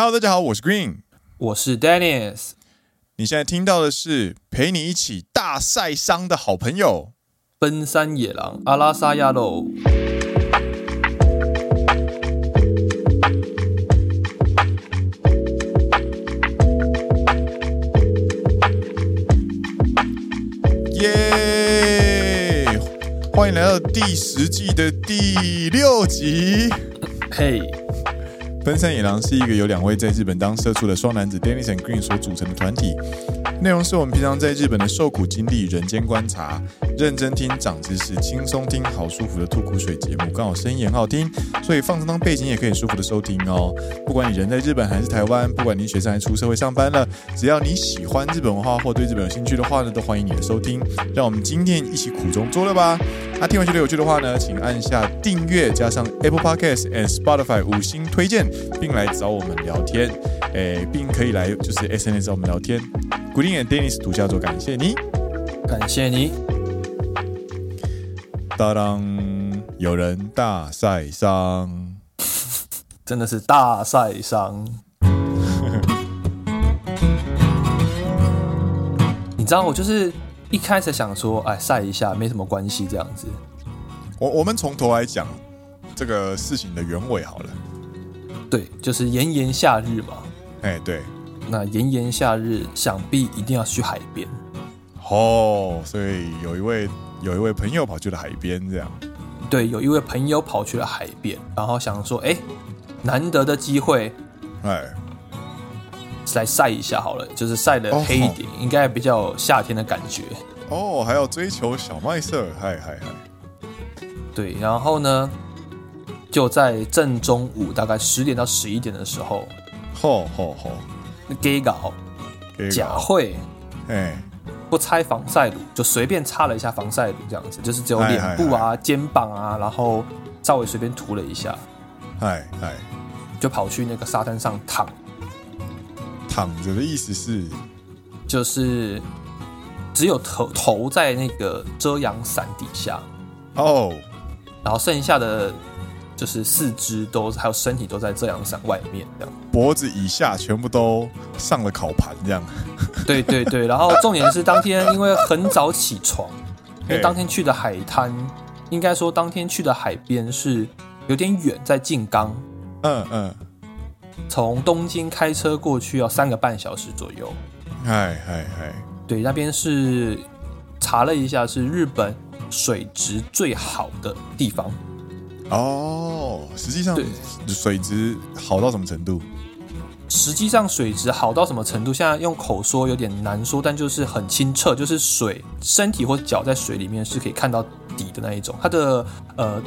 Hello，大家好，我是 Green，我是 Dennis。你现在听到的是陪你一起大晒伤的好朋友——奔山野狼阿拉萨亚喽。耶！欢迎来到第十季的第六集。嘿。分山野狼是一个由两位在日本当社畜的双男子 Dennis and Green 所组成的团体，内容是我们平常在日本的受苦经历、人间观察，认真听、长知识、轻松听，好舒服的吐苦水节目。刚好声音也很好听，所以放着当背景也可以舒服的收听哦。不管你人在日本还是台湾，不管你学生还出社会上班了，只要你喜欢日本文化或对日本有兴趣的话呢，都欢迎你的收听。让我们今天一起苦中作乐吧。那、听完觉得有趣的话呢，请按下订阅，加上 Apple Podcast and Spotify 五星推荐，并来找我们聊天，诶，并可以来就是 SNS 找我们聊天。Green and Dennis 独家做感谢你，感谢你。当当有人大晒伤，真的是大晒伤。你知道我就是。一开始想说，哎，晒一下没什么关系，这样子。我我们从头来讲这个事情的原委好了。对，就是炎炎夏日嘛。哎，对。那炎炎夏日，想必一定要去海边。哦，所以有一位有一位朋友跑去了海边，这样。对，有一位朋友跑去了海边，然后想说，哎，难得的机会，哎。来晒一下好了，就是晒的黑一点，哦、应该比较有夏天的感觉。哦，还要追求小麦色，嗨嗨嗨！对，然后呢，就在正中午，大概十点到十一点的时候，吼吼吼，那 gay 搞假会，哎，不拆防晒乳，就随便擦了一下防晒乳，这样子，就是只有脸部啊、肩膀啊，然后稍微随便涂了一下，就跑去那个沙滩上躺。躺着的意思是，就是只有头头在那个遮阳伞底下。哦，oh. 然后剩下的就是四肢都还有身体都在遮阳伞外面这样，脖子以下全部都上了烤盘这样。对对对，然后重点是当天因为很早起床，因为当天去的海滩，应该说当天去的海边是有点远，在静冈。嗯嗯。从东京开车过去要三个半小时左右。嗨嗨嗨，对，那边是查了一下，是日本水质最好的地方。哦，实际上对水质好到什么程度？实际上水质好到什么程度？现在用口说有点难说，但就是很清澈，就是水身体或脚在水里面是可以看到底的那一种。它的呃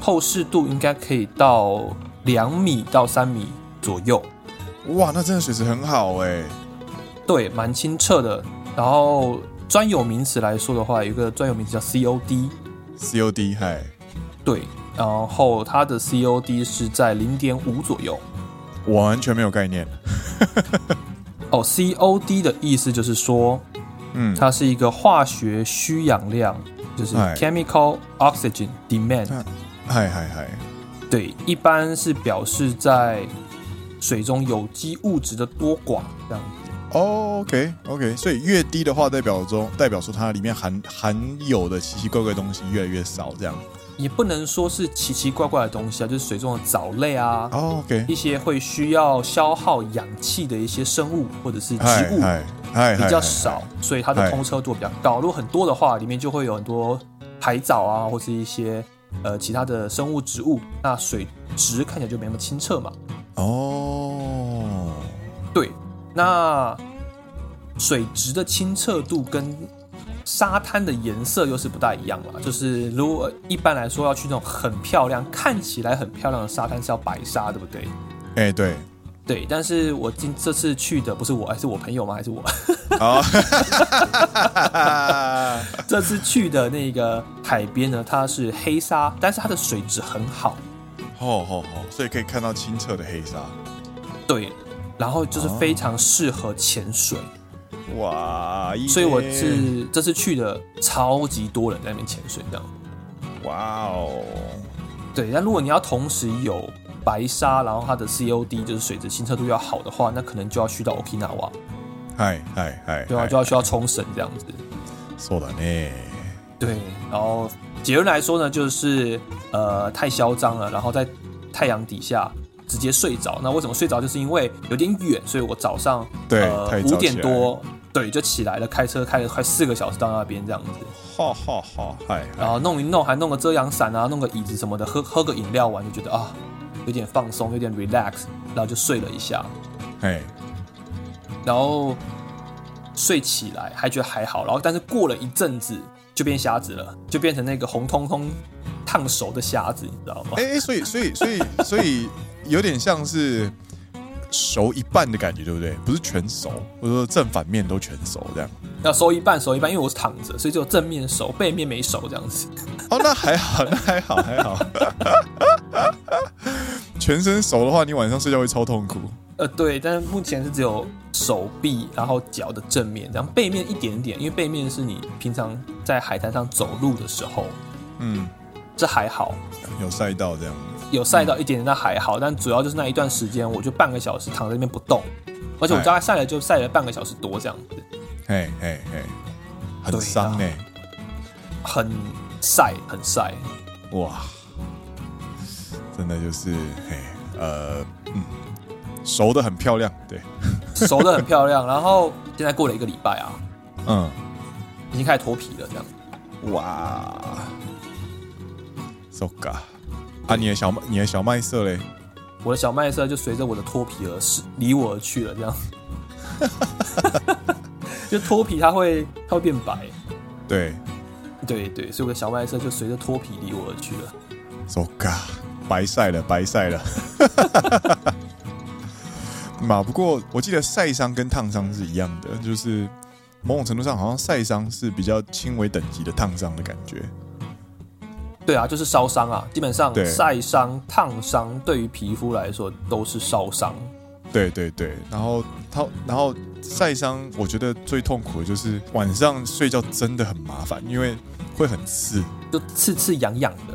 透视度应该可以到两米到三米。左右，哇，那真的水质很好哎，对，蛮清澈的。然后专有名词来说的话，有一个专有名词叫 COD，COD，嗨，对，然后它的 COD 是在零点五左右，完全没有概念。哦，COD 的意思就是说，嗯，它是一个化学需氧量，就是 chemical oxygen demand，嗨嗨嗨，对，一般是表示在。水中有机物质的多寡这样子。Oh, OK OK，所以越低的话，代表中代表说它里面含含有的奇奇怪怪的东西越来越少，这样。也不能说是奇奇怪怪的东西啊，就是水中的藻类啊，oh, OK，一些会需要消耗氧气的一些生物或者是植物比较少，所以它的通车度比较高。如果很多的话，里面就会有很多海藻啊，或是一些呃其他的生物植物，那水质看起来就没那么清澈嘛。哦，对，那水质的清澈度跟沙滩的颜色又是不大一样了。就是如果一般来说要去那种很漂亮、看起来很漂亮的沙滩是要白沙，对不对？哎、欸，对，对。但是我今这次去的不是我，还是我朋友吗？还是我？哦，这次去的那个海边呢，它是黑沙，但是它的水质很好。哦哦哦，所以可以看到清澈的黑沙，对，然后就是非常适合潜水，哇！所以我是这次去的超级多人在那边潜水，这样，哇哦，对。那如果你要同时有白沙，然后它的 COD 就是水质清澈度要好的话，那可能就要去到 Okinawa。嗨嗨嗨，对啊，就要需要冲绳这样子。说的呢。对，然后结论来说呢，就是呃太嚣张了，然后在太阳底下直接睡着。那为什么睡着？就是因为有点远，所以我早上对呃五点多对就起来了，开车开了快四个小时到那边这样子。哈哈哈，嗨，然后弄一弄，还弄个遮阳伞啊，弄个椅子什么的，喝喝个饮料完就觉得啊有点放松，有点 relax，然后就睡了一下。嘿，然后睡起来还觉得还好，然后但是过了一阵子。就变瞎子了，就变成那个红彤彤烫熟的虾子，你知道吗？哎、欸，所以所以所以所以有点像是熟一半的感觉，对不对？不是全熟，或者说正反面都全熟这样。要熟一半，熟一半，因为我是躺着，所以只有正面熟，背面没熟这样子。哦，那还好，那还好，还好。全身熟的话，你晚上睡觉会超痛苦。呃，对，但是目前是只有手臂，然后脚的正面，然后背面一点点，因为背面是你平常在海滩上走路的时候，嗯，这还好，有赛道这样子，有晒到一点点，那还好，但主要就是那一段时间，我就半个小时躺在那边不动，而且我大概晒了就晒了半个小时多这样子，嘿嘿嘿，很伤呢，很晒，很晒，哇，真的就是嘿，呃，嗯。熟的很漂亮，对，熟的很漂亮。然后现在过了一个礼拜啊，嗯，已经开始脱皮了，这样。哇，so ga 啊，你的小麦，你的小麦色嘞？我的小麦色就随着我的脱皮而是，离我而去了，这样。就脱皮它会，它会变白。对，对对，所以我的小麦色就随着脱皮离我而去了。so 白晒了，白晒了。嘛，不过我记得晒伤跟烫伤是一样的，就是某种程度上好像晒伤是比较轻微等级的烫伤的感觉。对啊，就是烧伤啊，基本上晒伤、烫伤对于皮肤来说都是烧伤。对对对，然后它然后晒伤，我觉得最痛苦的就是晚上睡觉真的很麻烦，因为会很刺，就刺刺痒痒的。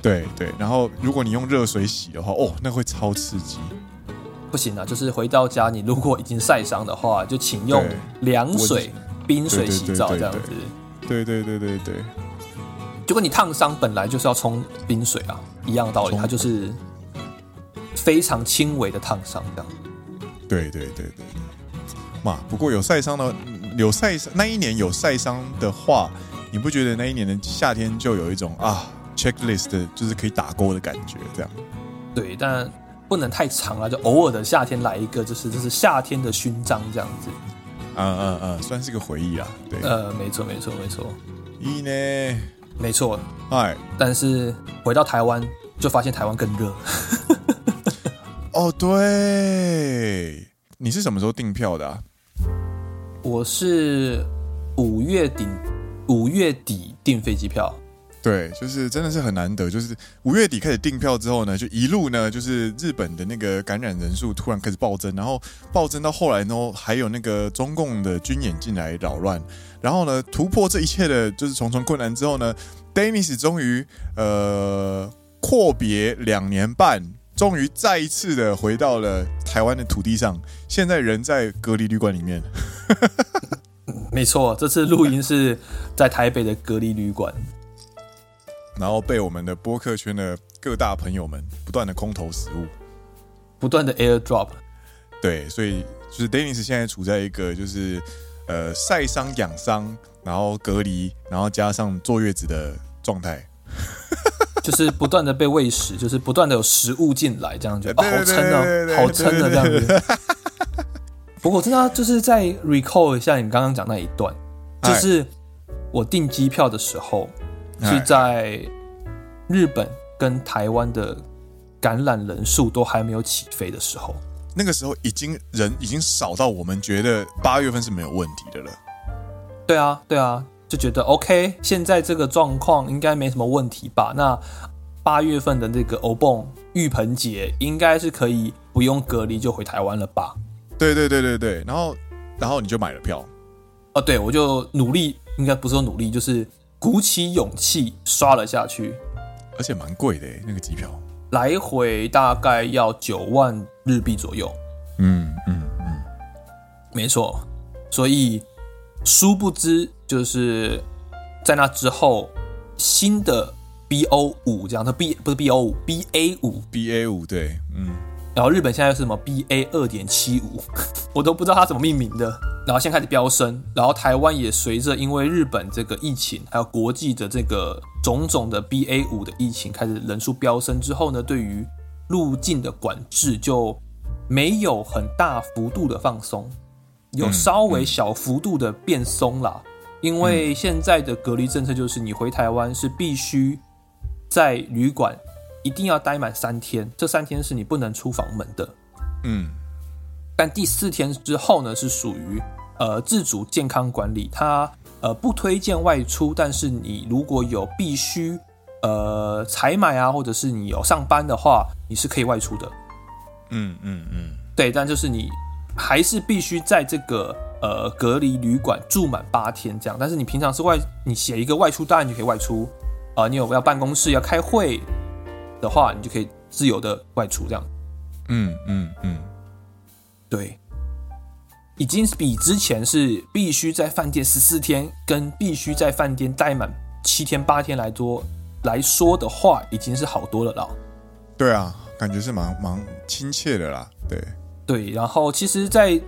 对对，然后如果你用热水洗的话，哦，那会超刺激。不行啊，就是回到家，你如果已经晒伤的话，就请用凉水、冰水洗澡这样子。对对对对对，就跟你烫伤本来就是要冲冰水啊，一样的道理，它就是非常轻微的烫伤这样。对对对对不过有晒伤的，有晒伤那一年有晒伤的话，你不觉得那一年的夏天就有一种啊 checklist 的就是可以打勾的感觉这样？对，但。不能太长了，就偶尔的夏天来一个，就是就是夏天的勋章这样子。嗯嗯嗯，算是个回忆啊。对，呃，没错没错没错。一呢？没错。哎，但是回到台湾就发现台湾更热。哦，对，你是什么时候订票的啊？我是五月底五月底订飞机票。对，就是真的是很难得，就是五月底开始订票之后呢，就一路呢，就是日本的那个感染人数突然开始暴增，然后暴增到后来呢，还有那个中共的军演进来扰乱，然后呢，突破这一切的就是重重困难之后呢，Dennis 终于呃阔别两年半，终于再一次的回到了台湾的土地上，现在人在隔离旅馆里面。没错，这次录音是在台北的隔离旅馆。然后被我们的播客圈的各大朋友们不断的空投食物，不断的 airdrop，对，所以就是 Dennis 现在处在一个就是呃晒伤养伤，然后隔离，然后加上坐月子的状态，就是不断的被喂食，就是不断的有食物进来，这样就、哦、好撑啊，好撑啊这样子。不过真的就是在 recall 一下你刚刚讲那一段，就是我订机票的时候。是在日本跟台湾的感染人数都还没有起飞的时候，那个时候已经人已经少到我们觉得八月份是没有问题的了。对啊，对啊，就觉得 OK，现在这个状况应该没什么问题吧？那八月份的那个欧蹦浴盆节应该是可以不用隔离就回台湾了吧？对对对对对，然后然后你就买了票。哦，对，我就努力，应该不是说努力，就是。鼓起勇气刷了下去，而且蛮贵的，那个机票。来回大概要九万日币左右。嗯嗯嗯，没错。所以殊不知，就是在那之后，新的 BO 五这样，它 B 不是 BO 五，BA 五，BA 五对，嗯。然后日本现在是什么 BA 二点七五，我都不知道它怎么命名的。然后现在开始飙升，然后台湾也随着因为日本这个疫情，还有国际的这个种种的 BA 五的疫情开始人数飙升之后呢，对于入境的管制就没有很大幅度的放松，有稍微小幅度的变松啦。因为现在的隔离政策就是你回台湾是必须在旅馆。一定要待满三天，这三天是你不能出房门的。嗯，但第四天之后呢，是属于呃自主健康管理，它呃不推荐外出，但是你如果有必须呃采买啊，或者是你有上班的话，你是可以外出的。嗯嗯嗯，对，但就是你还是必须在这个呃隔离旅馆住满八天这样，但是你平常是外，你写一个外出单，你就可以外出啊、呃，你有要办公室要开会。的话，你就可以自由的外出，这样。嗯嗯嗯，对，已经比之前是必须在饭店十四天，跟必须在饭店待满七天八天来多来说的话，已经是好多了啦。对啊，感觉是蛮蛮亲切的啦。对对，然后其实在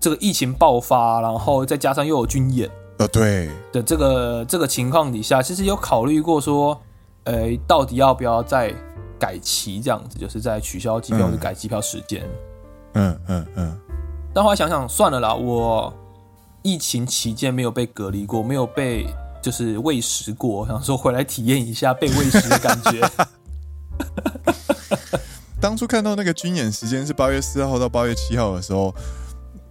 这个疫情爆发，然后再加上又有军演，呃，对的这个这个情况底下，其实有考虑过说。呃，到底要不要再改期这样子？就是在取消机票，或者改机票时间。嗯嗯嗯。但后来想想，算了啦，我疫情期间没有被隔离过，没有被就是喂食过，想说回来体验一下被喂食的感觉。当初看到那个军演时间是八月四号到八月七号的时候，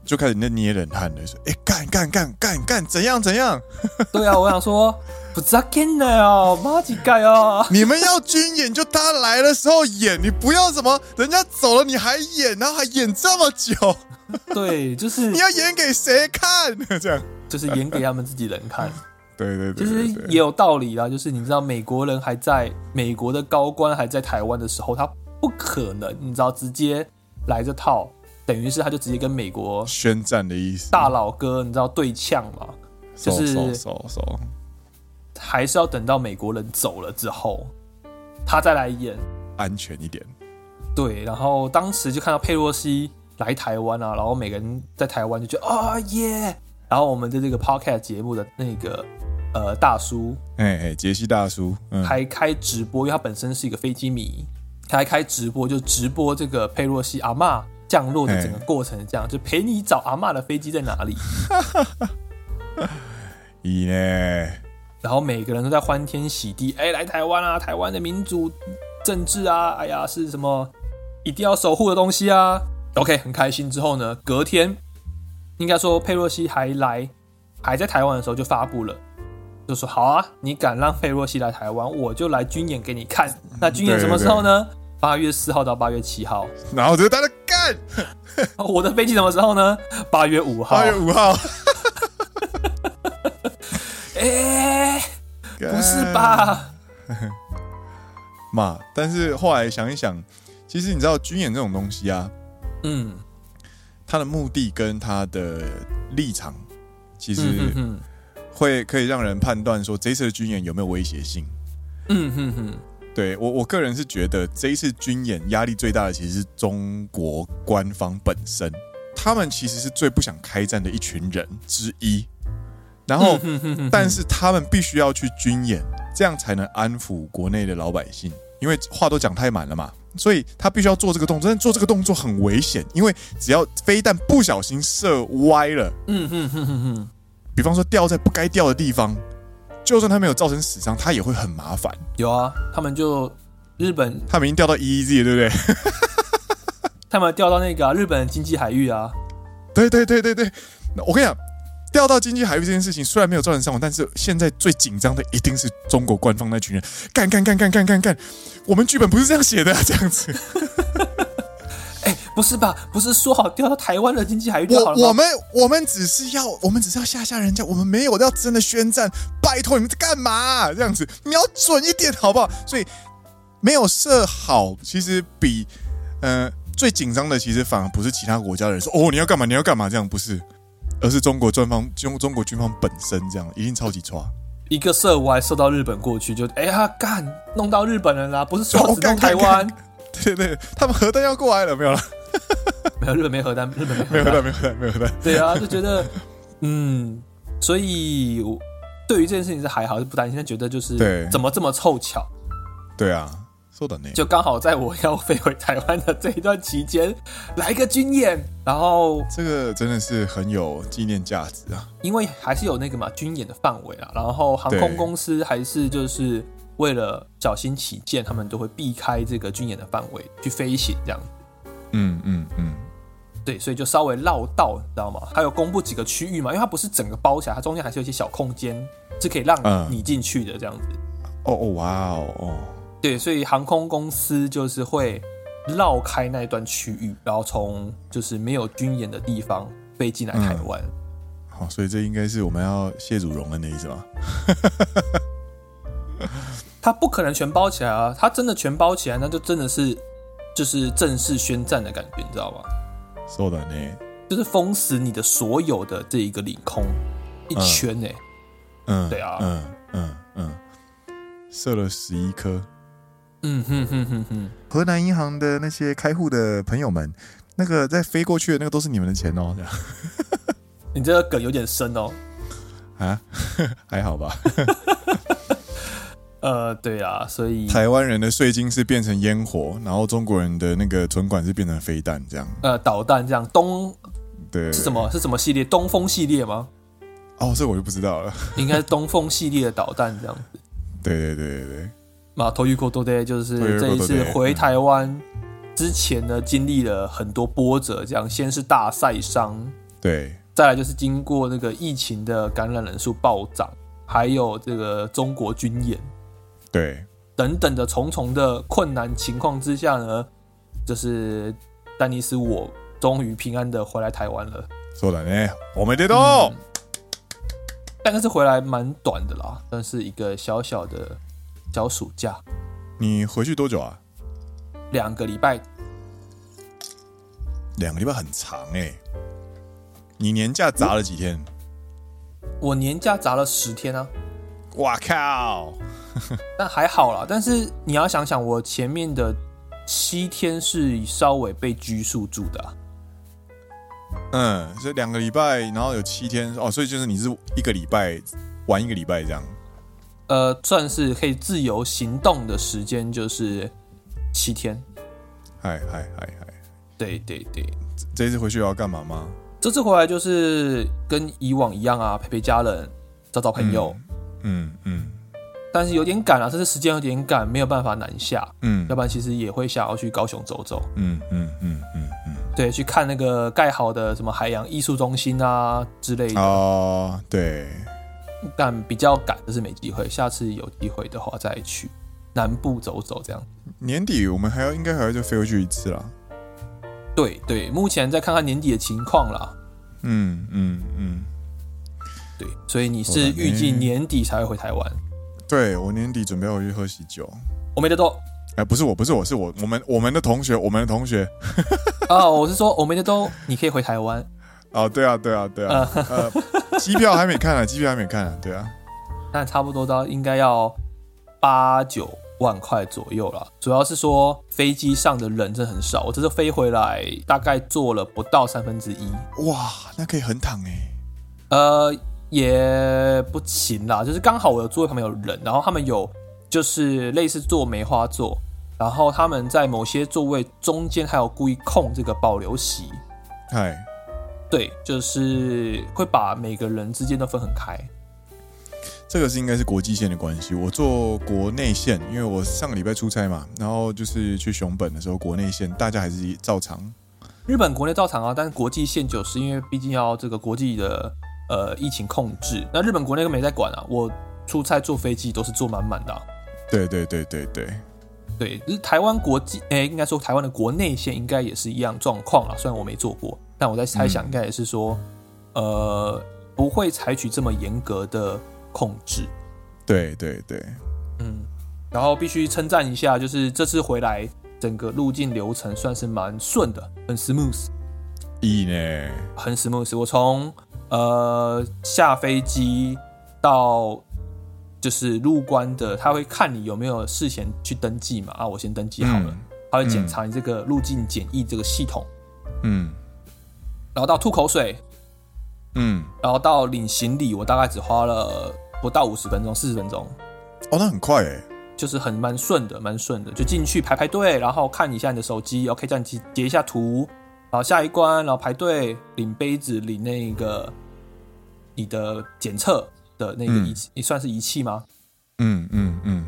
就开始那捏冷汗了，说：“哎，干干干干干，怎样怎样？” 对啊，我想说。不扎根的哦，妈几盖哦！你们要军演就他来的时候演，你不要什么人家走了你还演，然后还演这么久。对，就是 你要演给谁看？这样就是演给他们自己人看。对对对，其实也有道理啦。就是你知道，美国人还在美国的高官还在台湾的时候，他不可能你知道直接来这套，等于是他就直接跟美国宣战的意思。大佬哥，你知道对呛嘛？就是。So, so, so. 还是要等到美国人走了之后，他再来演，安全一点。对，然后当时就看到佩洛西来台湾啊，然后每个人在台湾就觉得啊耶，然后我们的这个 podcast 节目的那个呃大叔，哎哎杰西大叔，嗯、还开直播，因为他本身是一个飞机迷，他还开直播就直播这个佩洛西阿妈降落的整个过程，这样就陪你找阿妈的飞机在哪里。咦呢？然后每个人都在欢天喜地，哎，来台湾啊！台湾的民主政治啊，哎呀，是什么一定要守护的东西啊？OK，很开心。之后呢，隔天应该说佩洛西还来，还在台湾的时候就发布了，就说好啊，你敢让佩洛西来台湾，我就来军演给你看。那军演什么时候呢？八月四号到八月七号。然后就大家干，我的飞机什么时候呢？八月五号。八月五号。哎、不是吧？嘛，但是后来想一想，其实你知道军演这种东西啊，嗯，他的目的跟他的立场，其实会可以让人判断说这一次的军演有没有威胁性。嗯哼哼，对我我个人是觉得这一次军演压力最大的其实是中国官方本身，他们其实是最不想开战的一群人之一。然后，但是他们必须要去军演，这样才能安抚国内的老百姓，因为话都讲太满了嘛，所以他必须要做这个动作。但做这个动作很危险，因为只要飞弹不小心射歪了，嗯哼哼哼哼，比方说掉在不该掉的地方，就算他没有造成死伤，他也会很麻烦。有啊，他们就日本，他们已经掉到 EEZ 了，对不对？他们掉到那个、啊、日本经济海域啊。对对对对对，我跟你讲。掉到经济海域这件事情虽然没有造成伤亡，但是现在最紧张的一定是中国官方那群人，干干干干干干干，我们剧本不是这样写的，这样子。哎、欸，不是吧？不是说好掉到台湾的经济海域就好了吗？我我们我们只是要我们只是要吓吓人家，我们没有要真的宣战。拜托你们在干嘛？这样子瞄准一点好不好？所以没有设好，其实比呃最紧张的，其实反而不是其他国家的人说哦，你要干嘛，你要干嘛这样不是，而是中国军方中中国军方本身这样一定超级抓。一个射我还射到日本过去，就哎呀干，弄到日本人啦，不是说只弄台湾？对对，他们核弹要过来了没有了？没有，日本没核弹，日本没核弹，没有核弹，没有核弹。对啊，就觉得 嗯，所以对于这件事情是还好，是不担心，但觉得就是对，怎么这么凑巧？对啊，就刚好在我要飞回台湾的这一段期间来个军演，然后这个真的是很有纪念价值啊，因为还是有那个嘛军演的范围啊，然后航空公司还是就是。为了小心起见，他们都会避开这个军演的范围去飞行，这样子。嗯嗯嗯，对，所以就稍微绕道，你知道吗？还有公布几个区域嘛，因为它不是整个包起来，它中间还是有一些小空间是可以让你进去的，这样子。哦哦，哇哦哦。对，所以航空公司就是会绕开那一段区域，然后从就是没有军演的地方飞进来台湾。好、嗯哦，所以这应该是我们要谢主隆恩的意思吗？他不可能全包起来啊！他真的全包起来，那就真的是就是正式宣战的感觉，你知道吗？そうだね，就是封死你的所有的这一个领空一圈呢。嗯，对啊，嗯嗯嗯，射了十一颗。 嗯哼哼哼哼。河南银行的那些开户的朋友们，那个在飞过去的那个都是你们的钱哦。这样，你这个梗有点深哦。啊，还好吧。呃，对啊，所以台湾人的税金是变成烟火，然后中国人的那个存款是变成飞弹这样。呃，导弹这样，东对是什么？是什么系列？东风系列吗？哦，这我就不知道了。应该是东风系列的导弹这样子。对对对对对。嘛，头一过多的，就是这一次回台湾之前呢，经历了很多波折，这样先是大晒伤，对，再来就是经过那个疫情的感染人数暴涨，还有这个中国军演。对，等等的重重的困难情况之下呢，就是丹尼斯我终于平安的回来台湾了。说的呢，我没得到，但是回来蛮短的啦，算是一个小小的小暑假。你回去多久啊？两个礼拜。两个礼拜很长哎、欸。你年假砸了几天？我，我年假砸了十天啊！哇靠！但还好啦，但是你要想想，我前面的七天是稍微被拘束住的啊。嗯，所以两个礼拜，然后有七天哦，所以就是你是一个礼拜玩一个礼拜这样。呃，算是可以自由行动的时间就是七天。嗨嗨嗨嗨！对对对，这一次回去要干嘛吗？这次回来就是跟以往一样啊，陪陪家人，找找朋友。嗯嗯。嗯但是有点赶啊，这次时间有点赶，没有办法南下。嗯，要不然其实也会想要去高雄走走。嗯嗯嗯嗯嗯，对，去看那个盖好的什么海洋艺术中心啊之类的。哦，对。但比较赶，就是没机会。下次有机会的话再去南部走走，这样。年底我们还要应该还要再飞回去一次啦。对对，目前再看看年底的情况啦。嗯嗯嗯，对，所以你是预计年底才会回台湾？对，我年底准备回去喝喜酒，我没得多。哎，不是我，不是我，是我，我们我们的同学，我们的同学。哦，我是说我没得多，你可以回台湾。哦，对啊，对啊，对啊。呃，机票还没看啊，机票还没看啊，对啊。那差不多到应该要八九万块左右了。主要是说飞机上的人真的很少，我这次飞回来大概坐了不到三分之一。哇，那可以横躺哎。呃。也不行啦，就是刚好我的座位旁边有人，然后他们有就是类似坐梅花座，然后他们在某些座位中间还有故意空这个保留席。嗨，对，就是会把每个人之间都分很开。这个是应该是国际线的关系。我坐国内线，因为我上个礼拜出差嘛，然后就是去熊本的时候，国内线大家还是照常。日本国内照常啊，但是国际线就是因为毕竟要这个国际的。呃，疫情控制，那日本国内都没在管啊。我出差坐飞机都是坐满满的啊。对对对对对对，台湾国际，哎，应该说台湾的国内线应该也是一样状况啊。虽然我没坐过，但我在猜想，应该也是说，嗯、呃，不会采取这么严格的控制。对对对，嗯，然后必须称赞一下，就是这次回来整个入境流程算是蛮顺的，很 smooth。一呢，很 smooth。我从呃下飞机到就是入关的，他会看你有没有事先去登记嘛？啊，我先登记好了，嗯、他会检查你这个入境检疫这个系统。嗯，然后到吐口水，嗯，然后到领行李，我大概只花了不到五十分钟，四十分钟。哦，那很快哎，就是很蛮顺的，蛮顺的，就进去排排队，然后看一下你的手机，OK，这样截截一下图。然后下一关，然后排队领杯子，领那个你的检测的那个仪器，你、嗯、算是仪器吗？嗯嗯嗯，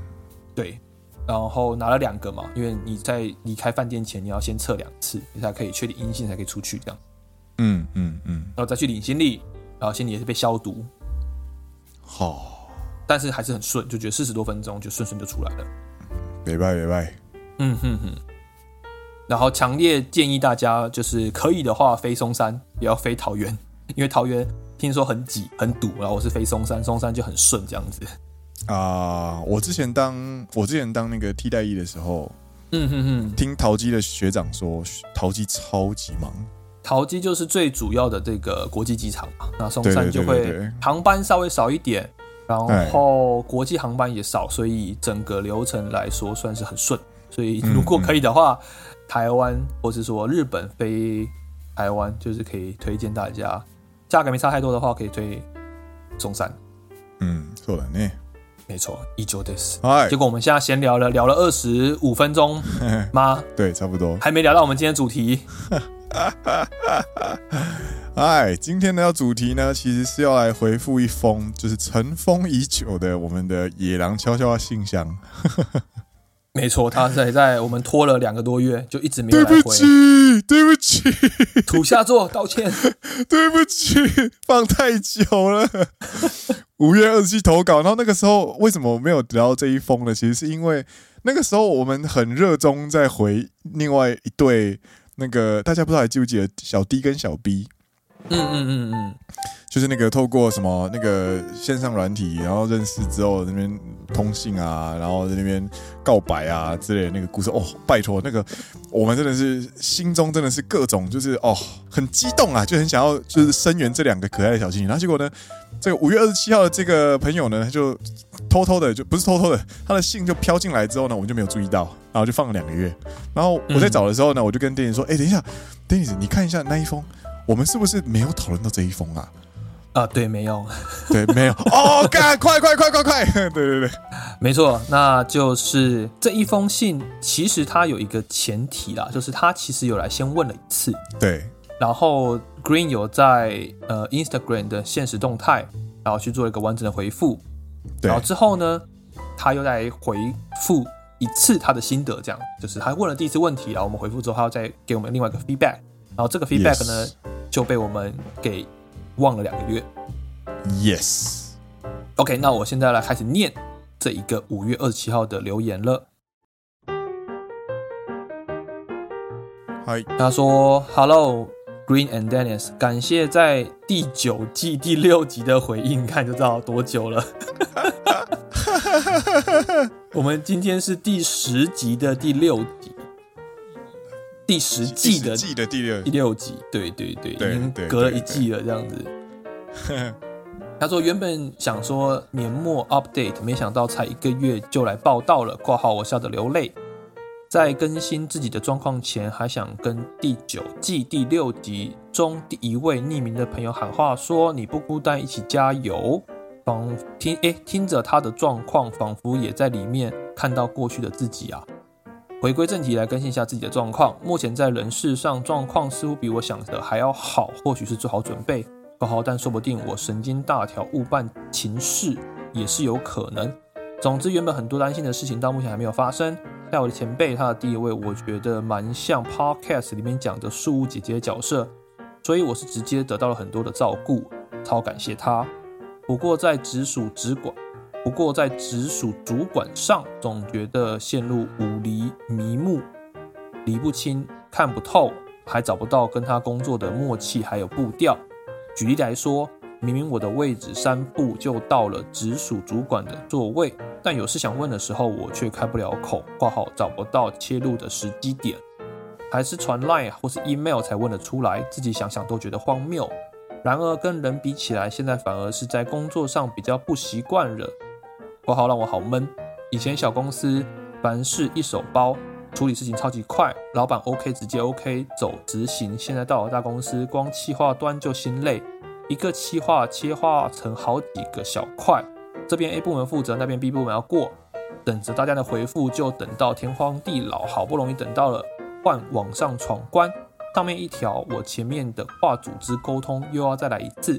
对。然后拿了两个嘛，因为你在离开饭店前，你要先测两次，你才可以确定阴性，才可以出去这样。嗯嗯嗯。然后再去领行李，然后行李也是被消毒。好、哦，但是还是很顺，就觉得四十多分钟就顺顺就出来了。拜拜拜拜。嗯哼哼。然后强烈建议大家，就是可以的话飞松山，也要飞桃园，因为桃园听说很挤很堵。然后我是飞松山，松山就很顺这样子。啊、uh，我之前当我之前当那个替代役的时候，嗯哼哼，听桃机的学长说，桃机超级忙。桃机就是最主要的这个国际机场嘛，那松山就会航班稍微少一点，然后国际航班也少，所以整个流程来说算是很顺。所以如果可以的话。台湾，或是说日本飞台湾，就是可以推荐大家，价格没差太多的话，可以推松山。嗯，错了呢，没错，以上です。结果我们现在闲聊了，聊了二十五分钟 吗？对，差不多，还没聊到我们今天主题。哎，今天的主题呢，其实是要来回复一封就是尘封已久的我们的野狼悄悄的信箱。没错，他在在我们拖了两个多月，就一直没有来回。对不起，对不起，土下座道歉。对不起，放太久了。五月二十七投稿，然后那个时候为什么没有得到这一封呢？其实是因为那个时候我们很热衷在回另外一对那个，大家不知道还记不记得小 D 跟小 B？嗯嗯嗯嗯。就是那个透过什么那个线上软体，然后认识之后那边通信啊，然后在那边告白啊之类的那个故事哦，拜托那个我们真的是心中真的是各种就是哦很激动啊，就很想要就是声援这两个可爱的小精灵。然后结果呢，这个五月二十七号的这个朋友呢，他就偷偷的就不是偷偷的，他的信就飘进来之后呢，我们就没有注意到，然后就放了两个月。然后我在找的时候呢，我就跟 Dennis 说：“哎，等一下，Dennis，你看一下那一封，我们是不是没有讨论到这一封啊？”啊，对，没有，对，没有。哦，干，快快快快快！对对对，没错，那就是这一封信，其实它有一个前提啦，就是他其实有来先问了一次，对，然后 Green 有在呃 Instagram 的现实动态，然后去做一个完整的回复，然后之后呢，他又来回复一次他的心得，这样，就是他问了第一次问题，然后我们回复之后，他要再给我们另外一个 feedback，然后这个 feedback 呢.就被我们给。忘了两个月，Yes。OK，那我现在来开始念这一个五月二十七号的留言了。嗨，他说：“Hello, Green and Dennis，感谢在第九季第六集的回应，看就知道多久了。”我们今天是第十集的第六集。第十季的季的第六第六集，对对对，对，已经隔了一季了，这样子。他说原本想说年末 update，没想到才一个月就来报道了，括号我笑得流泪。在更新自己的状况前，还想跟第九季第六集中第一位匿名的朋友喊话，说你不孤单，一起加油。仿听诶，听着他的状况，仿佛也在里面看到过去的自己啊。回归正题，来更新一下自己的状况。目前在人事上状况似乎比我想的还要好，或许是做好准备，不好，但说不定我神经大条误办情事也是有可能。总之，原本很多担心的事情到目前还没有发生。在我的前辈，他的第一位，我觉得蛮像 Podcast 里面讲的树屋姐姐的角色，所以我是直接得到了很多的照顾，超感谢他。不过在直属直管。不过在直属主管上，总觉得陷入五厘迷雾，理不清、看不透，还找不到跟他工作的默契还有步调。举例来说，明明我的位置三步就到了直属主管的座位，但有事想问的时候，我却开不了口，挂号找不到切入的时机点，还是传 Line 或是 email 才问得出来，自己想想都觉得荒谬。然而跟人比起来，现在反而是在工作上比较不习惯了，挂号让我好闷。以前小公司凡事一手包，处理事情超级快，老板 OK 直接 OK 走执行。现在到了大公司，光企划端就心累。一个企划切划成好几个小块，这边 A 部门负责，那边 B 部门要过，等着大家的回复，就等到天荒地老。好不容易等到了，换网上闯关，上面一条，我前面的跨组织沟通又要再来一次，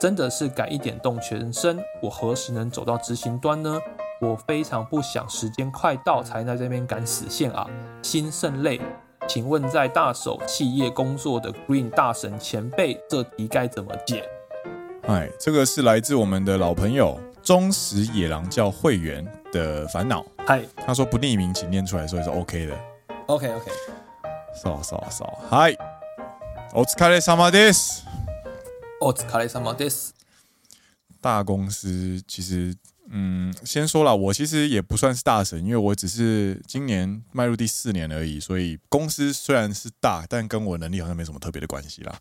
真的是改一点动全身。我何时能走到执行端呢？我非常不想时间快到才在这边赶死线啊，心甚累。请问在大手企业工作的 Green 大神前辈，这题该怎么解？哎，这个是来自我们的老朋友忠实野狼教会员的烦恼。嗨，他说不匿名，请念出来，所以是 OK 的。OK OK。扫扫扫，嗨，お疲れ様です。お疲れ様です。大公司其实。 嗯，先说了，我其实也不算是大神，因为我只是今年迈入第四年而已，所以公司虽然是大，但跟我能力好像没什么特别的关系啦。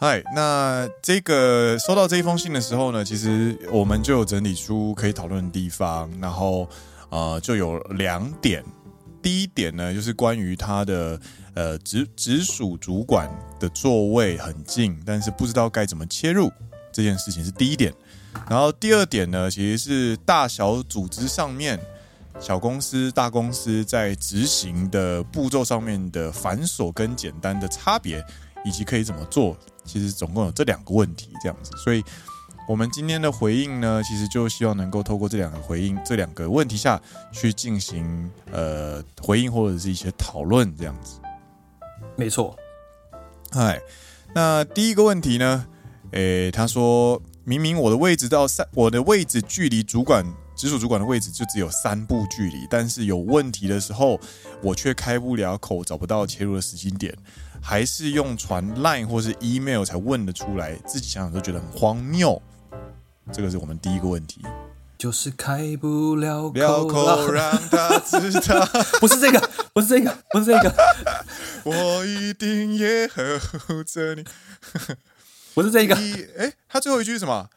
嗨，那这个收到这一封信的时候呢，其实我们就有整理出可以讨论的地方，然后呃，就有两点。第一点呢，就是关于他的呃直直属主管的座位很近，但是不知道该怎么切入这件事情是第一点。然后第二点呢，其实是大小组织上面，小公司、大公司在执行的步骤上面的繁琐跟简单的差别，以及可以怎么做。其实总共有这两个问题这样子，所以我们今天的回应呢，其实就希望能够透过这两个回应、这两个问题下去进行呃回应或者是一些讨论这样子。没错。嗨，那第一个问题呢，诶，他说。明明我的位置到三，我的位置距离主管直属主管的位置就只有三步距离，但是有问题的时候，我却开不了口，找不到切入的时间点，还是用传 Line 或是 email 才问得出来，自己想想都觉得很荒谬。这个是我们第一个问题，就是开不了口，口让他知道，不是这个，不是这个，不是这个，我一定也呵护着你。不是这个，哎，他最后一句是什么？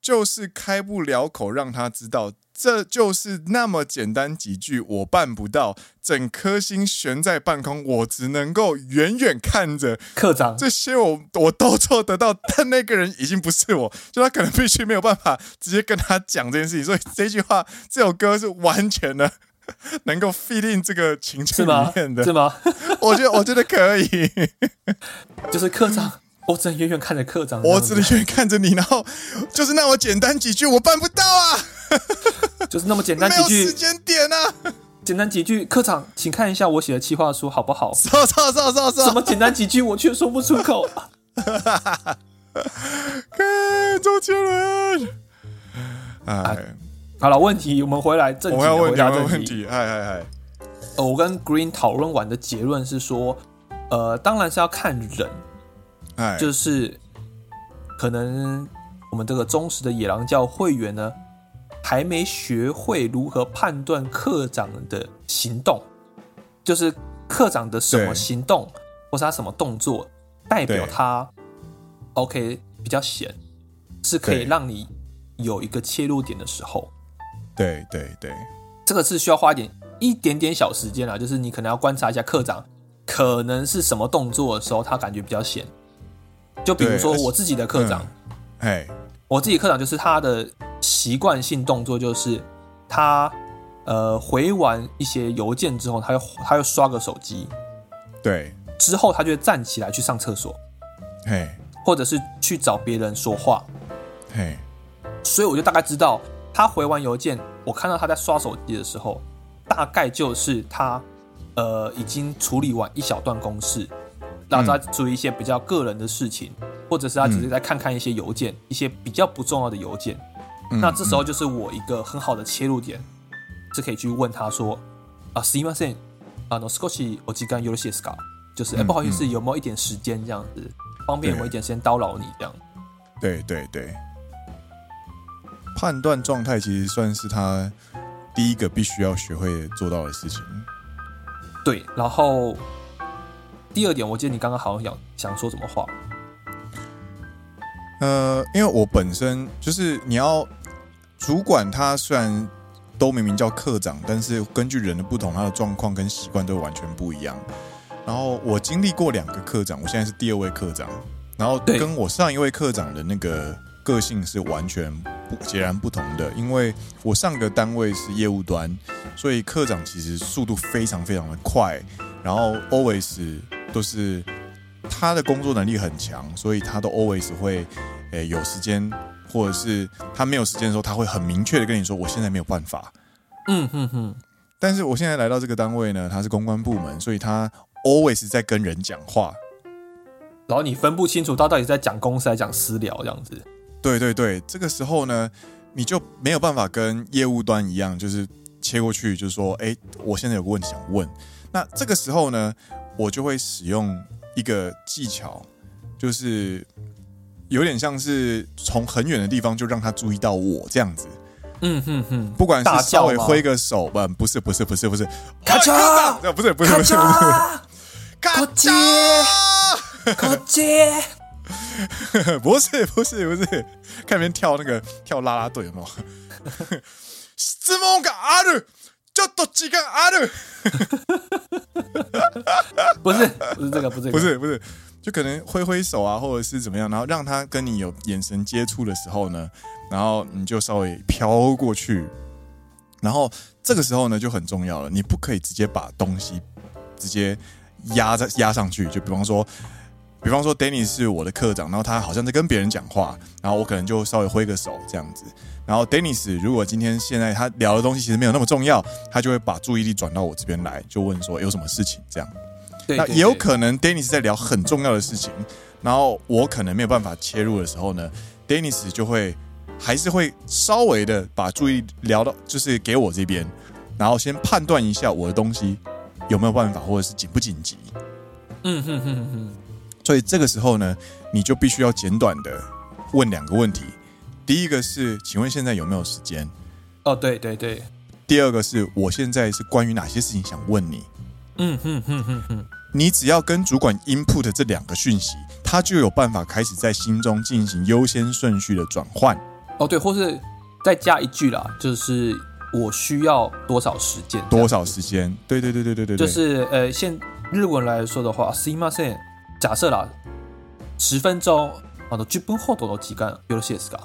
就是开不了口，让他知道，这就是那么简单几句，我办不到。整颗心悬在半空，我只能够远远看着。课长，这些我我都做得到，但那个人已经不是我，就他可能必须没有办法直接跟他讲这件事情。所以这句话，这首歌是完全的 能够 fit in 这个情绪里面的，是吗？是吗我觉得我觉得可以，就是课长。我只能远远看着课长，我只能远远看着你，然后就是那么简单几句，我办不到啊！就是那么简单几句，时间点啊！简单几句，课长，请看一下我写的企划书好不好？说说说说说，什么简单几句，我却说不出口。看 周杰伦，哎，好了，问题我们回来正题，我要问回答问题，嗨嗨嗨！呃，我跟 Green 讨论完的结论是说，呃，当然是要看人。就是可能我们这个忠实的野狼教会员呢，还没学会如何判断课长的行动，就是课长的什么行动或是他什么动作代表他 OK 比较闲，是可以让你有一个切入点的时候。对对对，这个是需要花一点一点点小时间啊，就是你可能要观察一下课长可能是什么动作的时候，他感觉比较闲。就比如说我自己的课长，哎、嗯，我自己课长就是他的习惯性动作就是他呃回完一些邮件之后，他又他又刷个手机，对，之后他就会站起来去上厕所，嘿，或者是去找别人说话，嘿，所以我就大概知道他回完邮件，我看到他在刷手机的时候，大概就是他呃已经处理完一小段公事。然后他做一些比较个人的事情，嗯、或者是他只是在看看一些邮件，嗯、一些比较不重要的邮件。嗯、那这时候就是我一个很好的切入点，是可以去问他说：“啊，すみません，あの少しお时间よろしいですか？就是、嗯欸、不好意思，有没有一点时间这样子，方便有没有一点时间叨扰你这样？” 对对对，判断状态其实算是他第一个必须要学会做到的事情。对，然后 第二点，我记得你刚刚好像想想说什么话。呃，因为我本身就是你要主管，他虽然都明明叫课长，但是根据人的不同，他的状况跟习惯都完全不一样。然后我经历过两个课长，我现在是第二位课长，然后跟我上一位课长的那个个性是完全不截然不同的。因为我上个单位是业务端，所以课长其实速度非常非常的快，然后 always 都是。他的工作能力很强，所以他都 always 会，诶、欸、有时间，或者是他没有时间的时候，他会很明确的跟你说，我现在没有办法。嗯哼哼。但是我现在来到这个单位呢，他是公关部门，所以他 always 在跟人讲话，然后你分不清楚他到底在讲公司还是讲私聊这样子。对对对，这个时候呢，你就没有办法跟业务端一样，就是切过去，就是说，哎、欸，我现在有个问题想问。那这个时候呢，我就会使用。一个技巧，就是有点像是从很远的地方就让他注意到我这样子。嗯哼哼，不管是稍微挥个手吧，不是不是不是不是，咔嚓，不是不是不是，咔嚓，咔嚓，不是不是不是，看别人跳那个跳啦啦队有没有？质问がある。 就多几个啊的，不是不是这个不是、这个、不是不是，就可能挥挥手啊，或者是怎么样，然后让他跟你有眼神接触的时候呢，然后你就稍微飘过去，然后这个时候呢就很重要了，你不可以直接把东西直接压在压上去，就比方说。比方说，Danny 是我的课长，然后他好像在跟别人讲话，然后我可能就稍微挥个手这样子。然后 Dennis 如果今天现在他聊的东西其实没有那么重要，他就会把注意力转到我这边来，就问说有什么事情这样。对对对，那也有可能 Dennis 在聊很重要的事情，然后我可能没有办法切入的时候呢，Dennis 就会还是会稍微的把注意力聊到就是给我这边，然后先判断一下我的东西有没有办法或者是紧不紧急。嗯哼哼哼哼。所以这个时候呢，你就必须要简短的问两个问题。第一个是，请问现在有没有时间？哦，对对对。第二个是我现在是关于哪些事情想问你？嗯哼哼哼哼。你只要跟主管 input 这两个讯息，他就有办法开始在心中进行优先顺序的转换。哦，对，或是再加一句啦，就是我需要多少时间？多少时间？对对对对对对，对。就是呃，现日文来说的话，すいません。假设啦，十分钟啊，十分ほどの时间よろしいですか？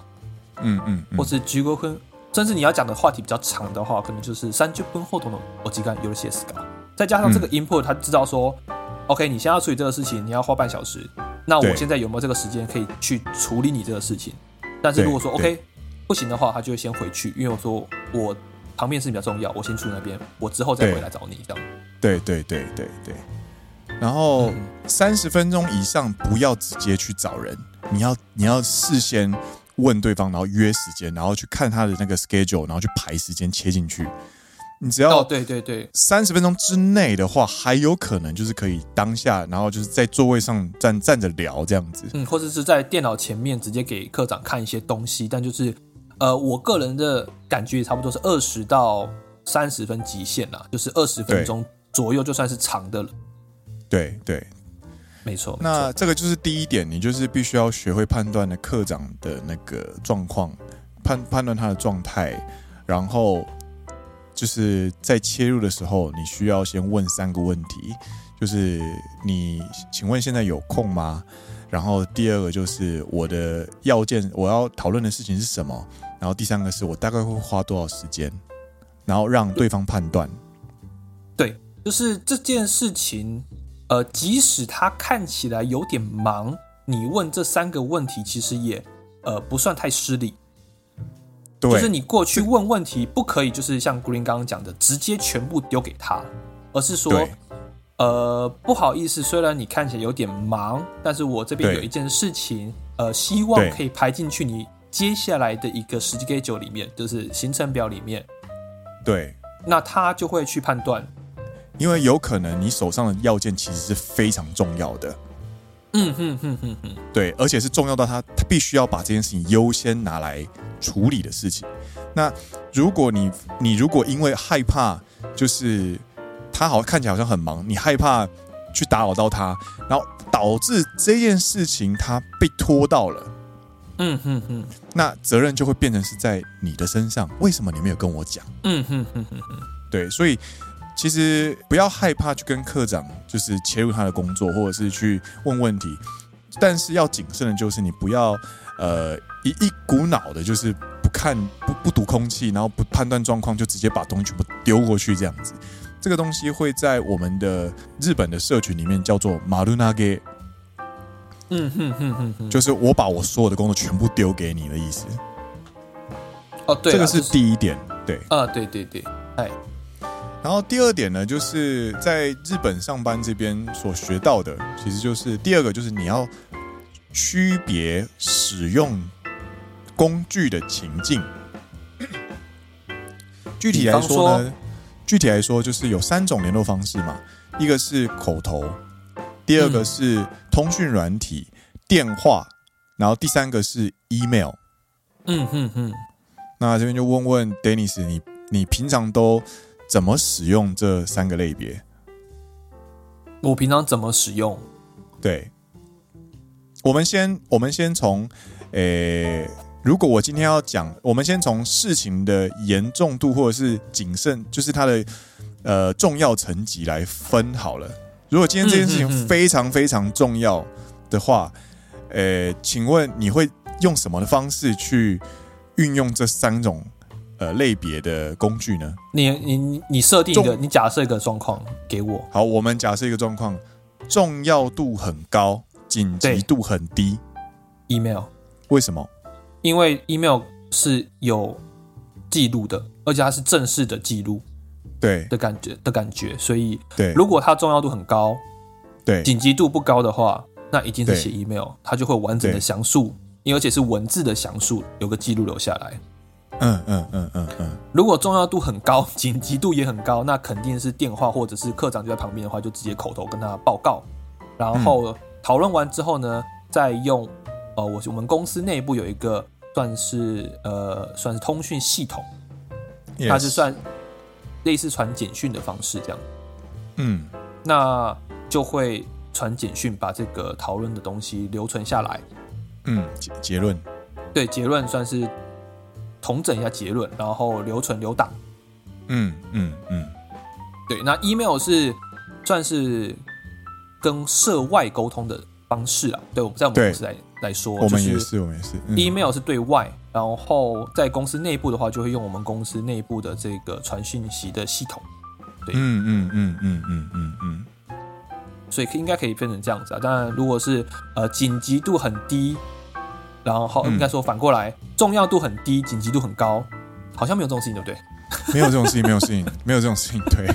嗯嗯，或是十五分，甚至你要讲的话题比较长的话，可能就是三十分ほどの时间よろしいですか？再加上这个 input，他知道说、嗯、，OK，你现在要处理这个事情，你要花半小时，那我现在有没有这个时间可以去处理你这个事情？但是如果说 OK 不行的话，他就会先回去，因为我说我旁边事情比较重要，我先去那边，我之后再回来找你，这样。对对对对对。然后三十分钟以上不要直接去找人，你要你要事先 问对方，然后约时间，然后去看他的那个 schedule，然后去排时间切进去。你只要对对对，三十分钟之内的话，还有可能就是可以当下，然后就是在座位上站站着聊这样子，嗯，或者是在电脑前面直接给科长看一些东西。但就是呃，我个人的感觉也差不多是二十到三十分极限啦，就是二十分钟左右就算是长的了。对对，没错。那这个就是第一点，你就是必须要学会判断的课长的那个状况，判判断他的状态，然后就是在切入的时候，你需要先问三个问题，就是你请问现在有空吗？然后第二个就是我的要件，我要讨论的事情是什么？然后第三个是我大概会花多少时间？然后让对方判断。对，就是这件事情。呃，即使他看起来有点忙，你问这三个问题其实也呃不算太失礼。对，就是你过去问问题不可以，就是像 Green 刚刚讲的，直接全部丢给他，而是说，呃，不好意思，虽然你看起来有点忙，但是我这边有一件事情，呃，希望可以排进去你接下来的一个时间 schedule 里面，就是行程表里面。对，那他就会去判断。因为有可能你手上的要件其实是非常重要的，嗯哼哼哼哼，对，而且是重要到他他必须要把这件事情优先拿来处理的事情。那如果你你如果因为害怕，就是他好像看起来好像很忙，你害怕去打扰到他，然后导致这件事情他被拖到了，嗯哼哼，那责任就会变成是在你的身上。为什么你没有跟我讲？嗯哼哼哼哼，对，所以。其实不要害怕去跟课长就是切入他的工作，或者是去问问题，但是要谨慎的就是你不要呃一一股脑的，就是不看不不读空气，然后不判断状况，就直接把东西全部丢过去这样子。这个东西会在我们的日本的社群里面叫做马路纳给，嗯哼哼哼哼，就是我把我所有的工作全部丢给你的意思。哦，对，这个是第一点，对，啊，对对对，哎。然后第二点呢，就是在日本上班这边所学到的，其实就是第二个，就是你要区别使用工具的情境。具体来说呢，具体来说就是有三种联络方式嘛，一个是口头，第二个是通讯软体、电话，然后第三个是 email。嗯哼哼。那这边就问问 Dennis，你你平常都怎么使用这三个类别？我平常怎么使用？对，我们先，我们先从，诶、欸，如果我今天要讲，我们先从事情的严重度或者是谨慎，就是它的呃重要层级来分好了。如果今天这件事情非常非常重要的话，诶、欸，请问你会用什么的方式去运用这三种？呃，类别的工具呢？你你你设定一个，你假设一个状况给我。好，我们假设一个状况，重要度很高，紧急度很低。email 为什么？因为 email 是有记录的，而且它是正式的记录，对的感觉的感觉。所以，对，如果它重要度很高，对，紧急度不高的话，那一定是写 email，它就会完整的详述，因为而且是文字的详述，有个记录留下来。嗯嗯嗯嗯嗯，如果重要度很高，紧急度也很高，那肯定是电话或者是课长就在旁边的话，就直接口头跟他报告，然后讨论完之后呢，再用呃，我我们公司内部有一个算是呃算是通讯系统，它是算类似传简讯的方式这样，嗯，那就会传简讯把这个讨论的东西留存下来，嗯，结结论，对，结论算是。统整一下结论，然后留存留档。嗯嗯嗯，对。那 email 是算是跟社外沟通的方式啊。对，我们在我们公司来来说，我们也是，我们也是。email 是对外，然后在公司内部的话，就会用我们公司内部的这个传讯息的系统。对，嗯嗯嗯嗯嗯嗯嗯。所以应该可以分成这样子啊。当然，如果是呃紧急度很低。然后应该说反过来，嗯、重要度很低，紧急度很高，好像没有这种事情，对不对？没有这种事情，没有事情，没有这种事情，对。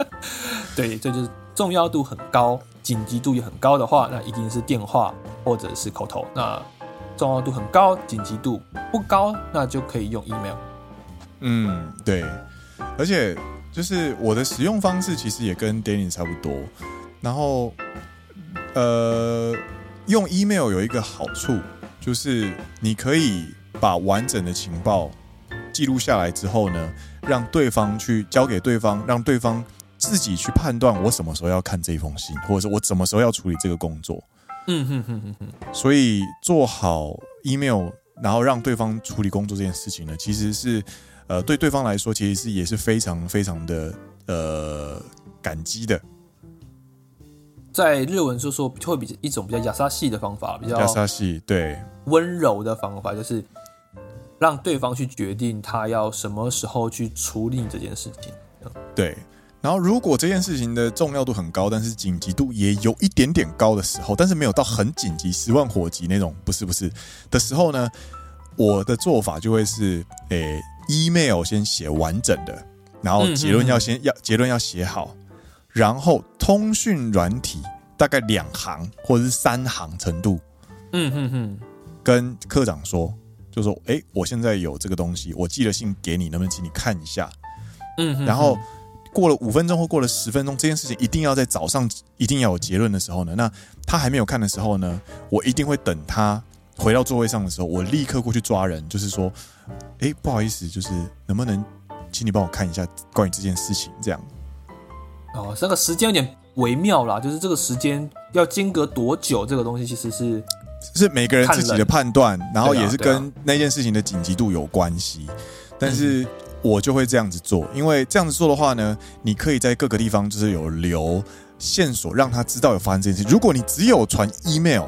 对，这就是重要度很高，紧急度也很高的话，那一定是电话或者是口头。那重要度很高，紧急度不高，那就可以用 email。嗯，对。而且就是我的使用方式其实也跟 Danny 差不多。然后，呃，用 email 有一个好处。就是你可以把完整的情报记录下来之后呢，让对方去交给对方，让对方自己去判断我什么时候要看这封信，或者是我什么时候要处理这个工作。嗯哼哼哼哼。所以做好 email，然后让对方处理工作这件事情呢，其实是呃对对方来说，其实是也是非常非常的呃感激的。在日文就说会比一种比较亚萨系的方法，比较亚萨系对温柔的方法，就是让对方去决定他要什么时候去处理这件事情。对，然后如果这件事情的重要度很高，但是紧急度也有一点点高的时候，但是没有到很紧急、十万火急那种，不是不是的时候呢，我的做法就会是，诶、欸，email 先写完整的，然后结论要先要结论要写好。然后通讯软体大概两行或者是三行程度，嗯哼哼，跟科长说，就说，哎，我现在有这个东西，我寄了信给你，能不能请你看一下？嗯哼哼，然后过了五分钟或过了十分钟，这件事情一定要在早上一定要有结论的时候呢，那他还没有看的时候呢，我一定会等他回到座位上的时候，我立刻过去抓人，就是说，哎，不好意思，就是能不能请你帮我看一下关于这件事情，这样。哦，这个时间有点微妙啦，就是这个时间要间隔多久，这个东西其实是是每个人自己的判断，然后也是跟那件事情的紧急度有关系，但是。我就会这样子做，因为这样子做的话呢，你可以在各个地方就是有留线索，让他知道有发生这件事。如果你只有传 email，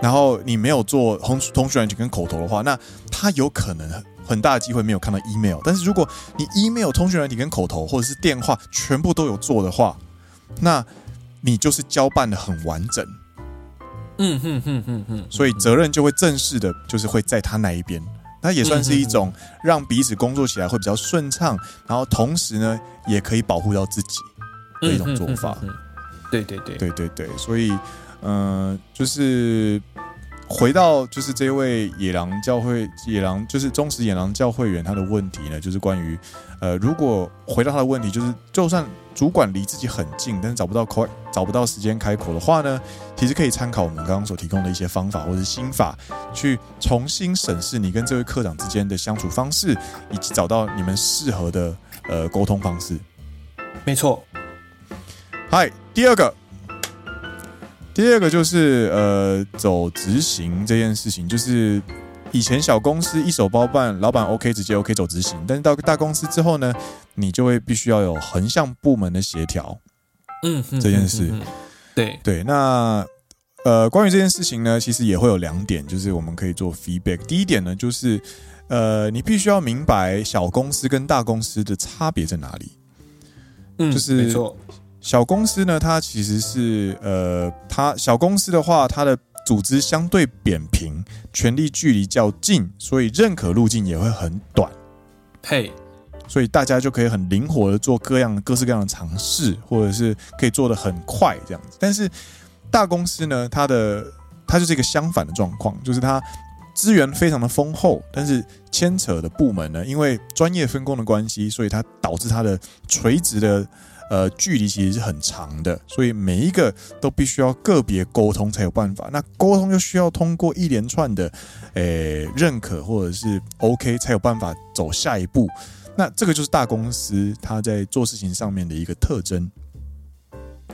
然后你没有做通通讯软件跟口头的话，那他有可能很大的机会没有看到 email。但是如果你 email、通讯软体跟口头或者是电话全部都有做的话，那你就是交办的很完整。嗯哼哼哼哼，所以责任就会正式的，就是会在他那一边。那也算是一种让彼此工作起来会比较顺畅，然后同时呢，也可以保护到自己的一种做法。对对对对对对，所以，嗯、呃，就是回到就是这位野狼教会野狼，就是忠实野狼教会员他的问题呢，就是关于，呃，如果回到他的问题，就是就算。主管离自己很近，但是找不到口，找不到时间开口的话呢，其实可以参考我们刚刚所提供的一些方法或者心法，去重新审视你跟这位科长之间的相处方式，以及找到你们适合的呃沟通方式。没错。嗨，第二个，第二个就是呃走执行这件事情，就是。以前小公司一手包办，老板 OK 直接 OK 走执行，但是到大公司之后呢，你就会必须要有横向部门的协调。嗯，这件事，嗯嗯嗯、对对。那呃，关于这件事情呢，其实也会有两点，就是我们可以做 feedback。第一点呢，就是呃，你必须要明白小公司跟大公司的差别在哪里。嗯，就是没错。小公司呢，它其实是呃，它小公司的话，它的组织相对扁平，权力距离较近，所以认可路径也会很短。嘿，所以大家就可以很灵活的做各样各式各样的尝试，或者是可以做的很快这样子。但是大公司呢，它的它就是一个相反的状况，就是它资源非常的丰厚，但是牵扯的部门呢，因为专业分工的关系，所以它导致它的垂直的。呃，距离其实是很长的，所以每一个都必须要个别沟通才有办法。那沟通就需要通过一连串的，诶、欸、认可或者是 OK 才有办法走下一步。那这个就是大公司它在做事情上面的一个特征。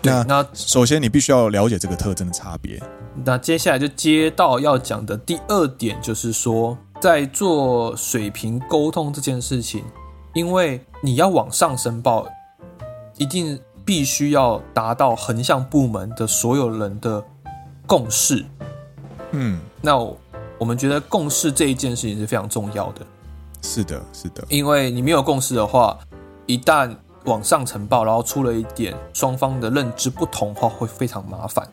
那那首先你必须要了解这个特征的差别。那接下来就接到要讲的第二点，就是说在做水平沟通这件事情，因为你要往上申报。一定必须要达到横向部门的所有人的共识。嗯，那我们觉得共识这一件事情是非常重要的。是的，是的，因为你没有共识的话，一旦往上呈报，然后出了一点双方的认知不同的话，会非常麻烦。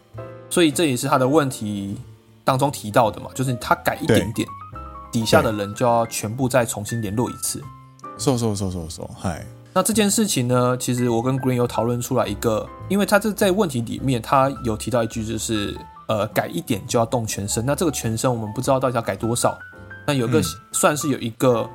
所以这也是他的问题当中提到的嘛，就是他改一点点，底下的人就要全部再重新联络一次。收收收收收，嗨。那这件事情呢，其实我跟 Green 有讨论出来一个，因为他这在问题里面，他有提到一句，就是呃，改一点就要动全身。那这个全身我们不知道到底要改多少。那有个、嗯、算是有一个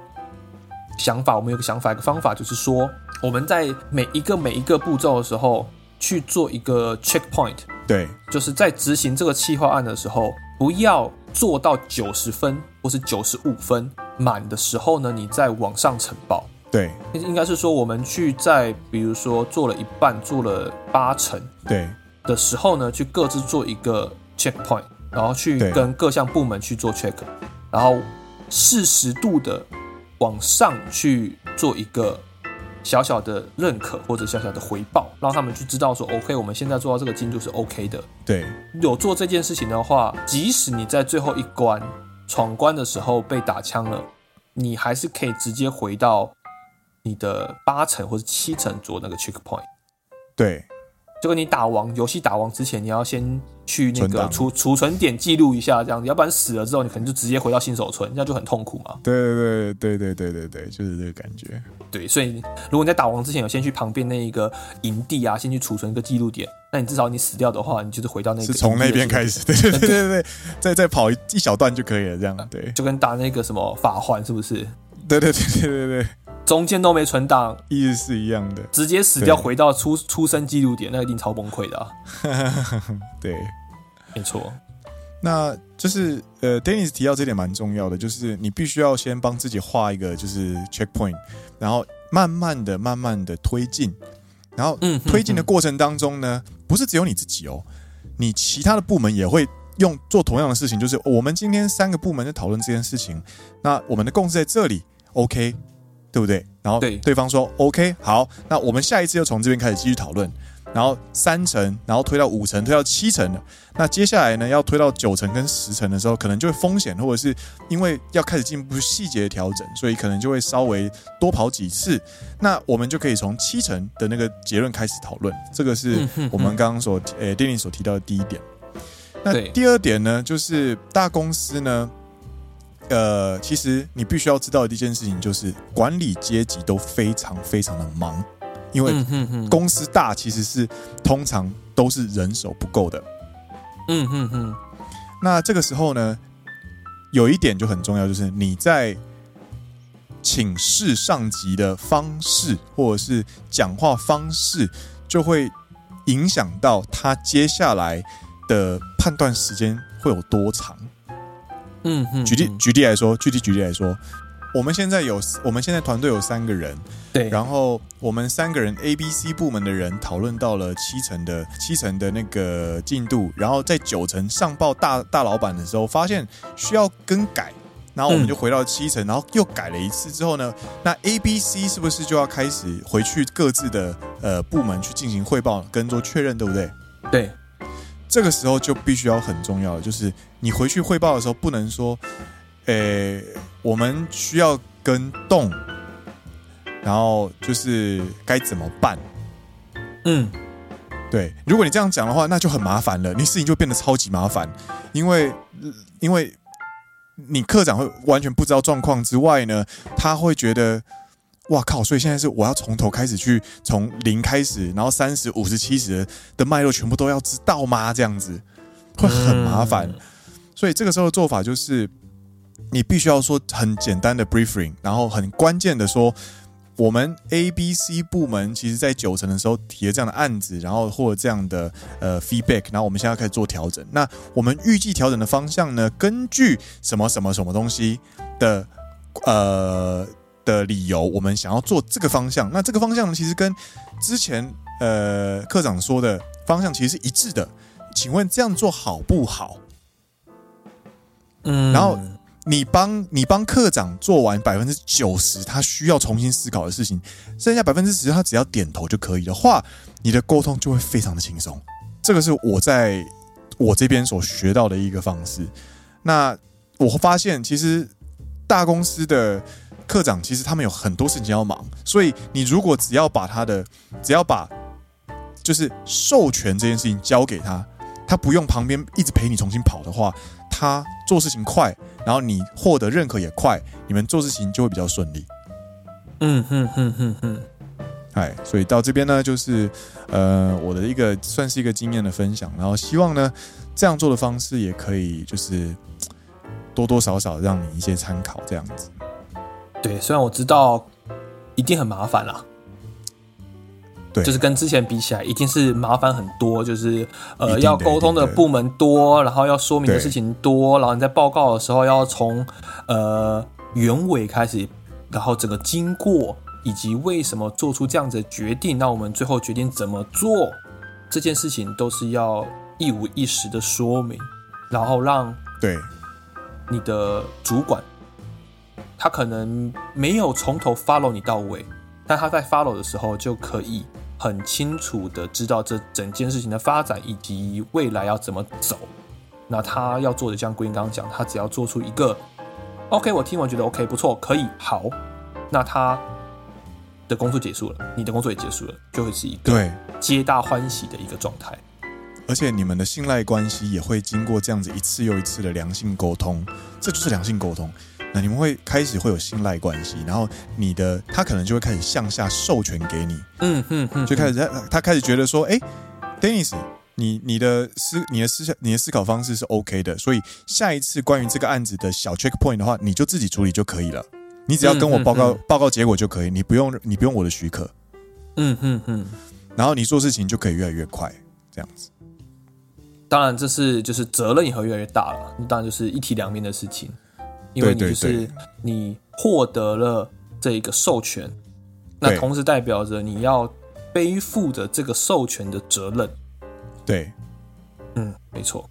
想法，我们有个想法，一个方法，就是说我们在每一个每一个步骤的时候去做一个 checkpoint。对，就是在执行这个企划案的时候，不要做到九十分或是九十五分满的时候呢，你再往上呈报。对，应该是说我们去在比如说做了一半，做了八成，对的时候呢，去各自做一个 checkpoint，然后去跟各项部门去做 check，然后适时度的往上去做一个小小的认可或者小小的回报，让他们去知道说 OK，我们现在做到这个进度是 OK 的。对，有做这件事情的话，即使你在最后一关闯关的时候被打枪了，你还是可以直接回到。你的八成或者七成做那个 checkpoint，对，就跟你打王游戏打王之前，你要先去那个储储存点记录一下，这样子，要不然死了之后，你可能就直接回到新手村，这样就很痛苦嘛。对对对对对对对，就是这个感觉。对，所以如果你在打王之前有先去旁边那一个营地啊，先去储存一个记录点，那你至少你死掉的话，你就是回到那个是从那边开始，对对对对对，再再跑一小段就可以了，这样对，就跟打那个什么法环是不是？对对对对对对。中间都没存档，意思是一样的，直接死掉，回到出出生记录点，那一定超崩溃的啊。对，没错。那就是呃，Dennis 提到这点蛮重要的，就是你必须要先帮自己画一个就是 checkpoint，然后慢慢的、慢慢的推进，然后推进的过程当中呢，不是只有你自己哦，你其他的部门也会用做同样的事情，就是我们今天三个部门在讨论这件事情，那我们的共识在这里，OK，对不对？然后对方说 OK，好，那我们下一次又从这边开始继续讨论。然后三层，然后推到五层，推到七层了。那接下来呢，要推到九层跟十层的时候，可能就会风险，或者是因为要开始进一步细节的调整，所以可能就会稍微多跑几次。那我们就可以从七层的那个结论开始讨论。这个是我们刚刚所呃 Danny 所提到的第一点。那第二点呢，就是大公司呢，呃，其实你必须要知道的一件事情，就是管理阶级都非常非常的忙。因为公司大，其实是通常都是人手不够的。嗯哼哼。那这个时候呢，有一点就很重要，就是你在请示上级的方式，或者是讲话方式，就会影响到他接下来的判断时间会有多长。嗯嗯。举例举例来说，具体举例来说。我们现在有，我们现在团队有三个人，对，然后我们三个人 A、B、C 部门的人讨论到了七成的七成的那个进度，然后在九成上报大大老板的时候，发现需要更改，然后我们就回到七成，然后又改了一次之后呢，那 A、B、C 是不是就要开始回去各自的呃部门去进行汇报跟做确认，对不对？对，这个时候就必须要很重要的，就是你回去汇报的时候不能说。诶、欸，我们需要跟动，然后就是该怎么办？嗯，对，如果你这样讲的话，那就很麻烦了，你事情就变得超级麻烦，因为因为你科长会完全不知道状况之外呢，他会觉得，哇靠，所以现在是我要从头开始去从零开始，然后三十五十七十的脉络全部都要知道吗？这样子会很麻烦，嗯、所以这个时候的做法就是。你必须要说很简单的 briefing，然后很关键的说，我们 A、B、C 部门其实在九成的时候提了这样的案子，然后或者这样的呃 feedback，然后我们现在开始做调整。那我们预计调整的方向呢，根据什么什么什么东西的呃的理由，我们想要做这个方向。那这个方向呢，其实跟之前呃科长说的方向其实是一致的。请问这样做好不好？嗯，然后。你帮你帮课长做完百分之九十他需要重新思考的事情，剩下百分之十他只要点头就可以的话，你的沟通就会非常的轻松。这个是我在我这边所学到的一个方式。那我发现其实大公司的课长其实他们有很多事情要忙，所以你如果只要把他的只要把就是授权这件事情交给他，他不用旁边一直陪你重新跑的话，他做事情快。然后你获得认可也快，你们做事情就会比较顺利。嗯哼哼哼哼，哎，所以到这边呢，就是呃我的一个算是一个经验的分享，然后希望呢这样做的方式也可以就是多多少少让你一些参考，这样子。对，虽然我知道一定很麻烦啦。对，就是跟之前比起来，一定是麻烦很多。就是呃，要沟通的部门多，然后要说明的事情多，然后你在报告的时候要从呃原委开始，然后整个经过以及为什么做出这样子的决定，那我们最后决定怎么做这件事情，都是要一五一十的说明，然后让对你的主管，他可能没有从头 follow 你到尾，但他在 follow 的时候就可以。很清楚的知道这整件事情的发展以及未来要怎么走，那他要做的，像归英刚刚讲，他只要做出一个 OK，我听完觉得 OK 不错，可以好，那他的工作结束了，你的工作也结束了，就会是一个对皆大欢喜的一个状态，而且你们的信赖关系也会经过这样子一次又一次的良性沟通，这就是良性沟通。那你们会开始会有信赖关系，然后你的他可能就会开始向下授权给你，嗯嗯嗯，就开始他他开始觉得说，哎，Dennis，你你的思你的思想你的思考方式是 OK 的，所以下一次关于这个案子的小 checkpoint 的话，你就自己处理就可以了，你只要跟我报告、嗯嗯嗯、报告结果就可以，你不用你不用我的许可。嗯嗯嗯。然后你做事情就可以越来越快，这样子。当然，这是就是责任也会越来越大了。当然就是一体两面的事情，因为你就是你获得了这一个授权，那同时代表着你要背负着这个授权的责任。对，嗯，没错。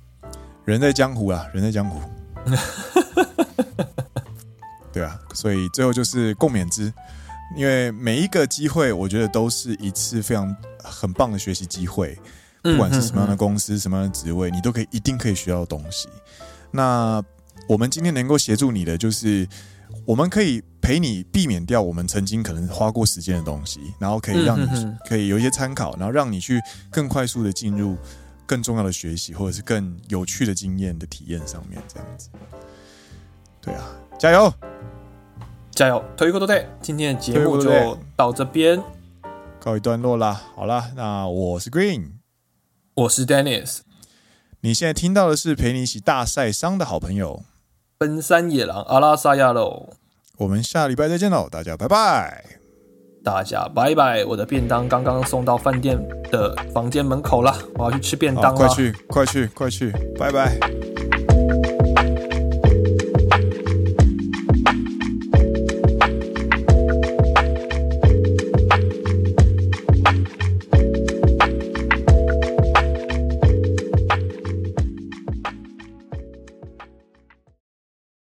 人在江湖啊，人在江湖。对啊，所以最后就是共勉之，因为每一个机会，我觉得都是一次非常很棒的学习机会。不管是什么样的公司、什么样的职位，你都可以一定可以学到东西。那我们今天能够协助你的，就是我们可以陪你避免掉我们曾经可能花过时间的东西，然后可以让你可以有一些参考，然后让你去更快速的进入更重要的学习，或者是更有趣的经验的体验上面，这样子。对啊，加油，加油！トいうことで，今天的节目就到这边告一段落啦。好啦，那我是 Green。我是 Dennis，你现在听到的是陪你一起大晒伤的好朋友—— 奔山野狼阿拉萨亚喽。我们下礼拜再见喽，大家拜拜！大家拜拜！我的便当刚刚送到饭店的房间门口了，我要去吃便当了。快去，快去，快去！拜拜。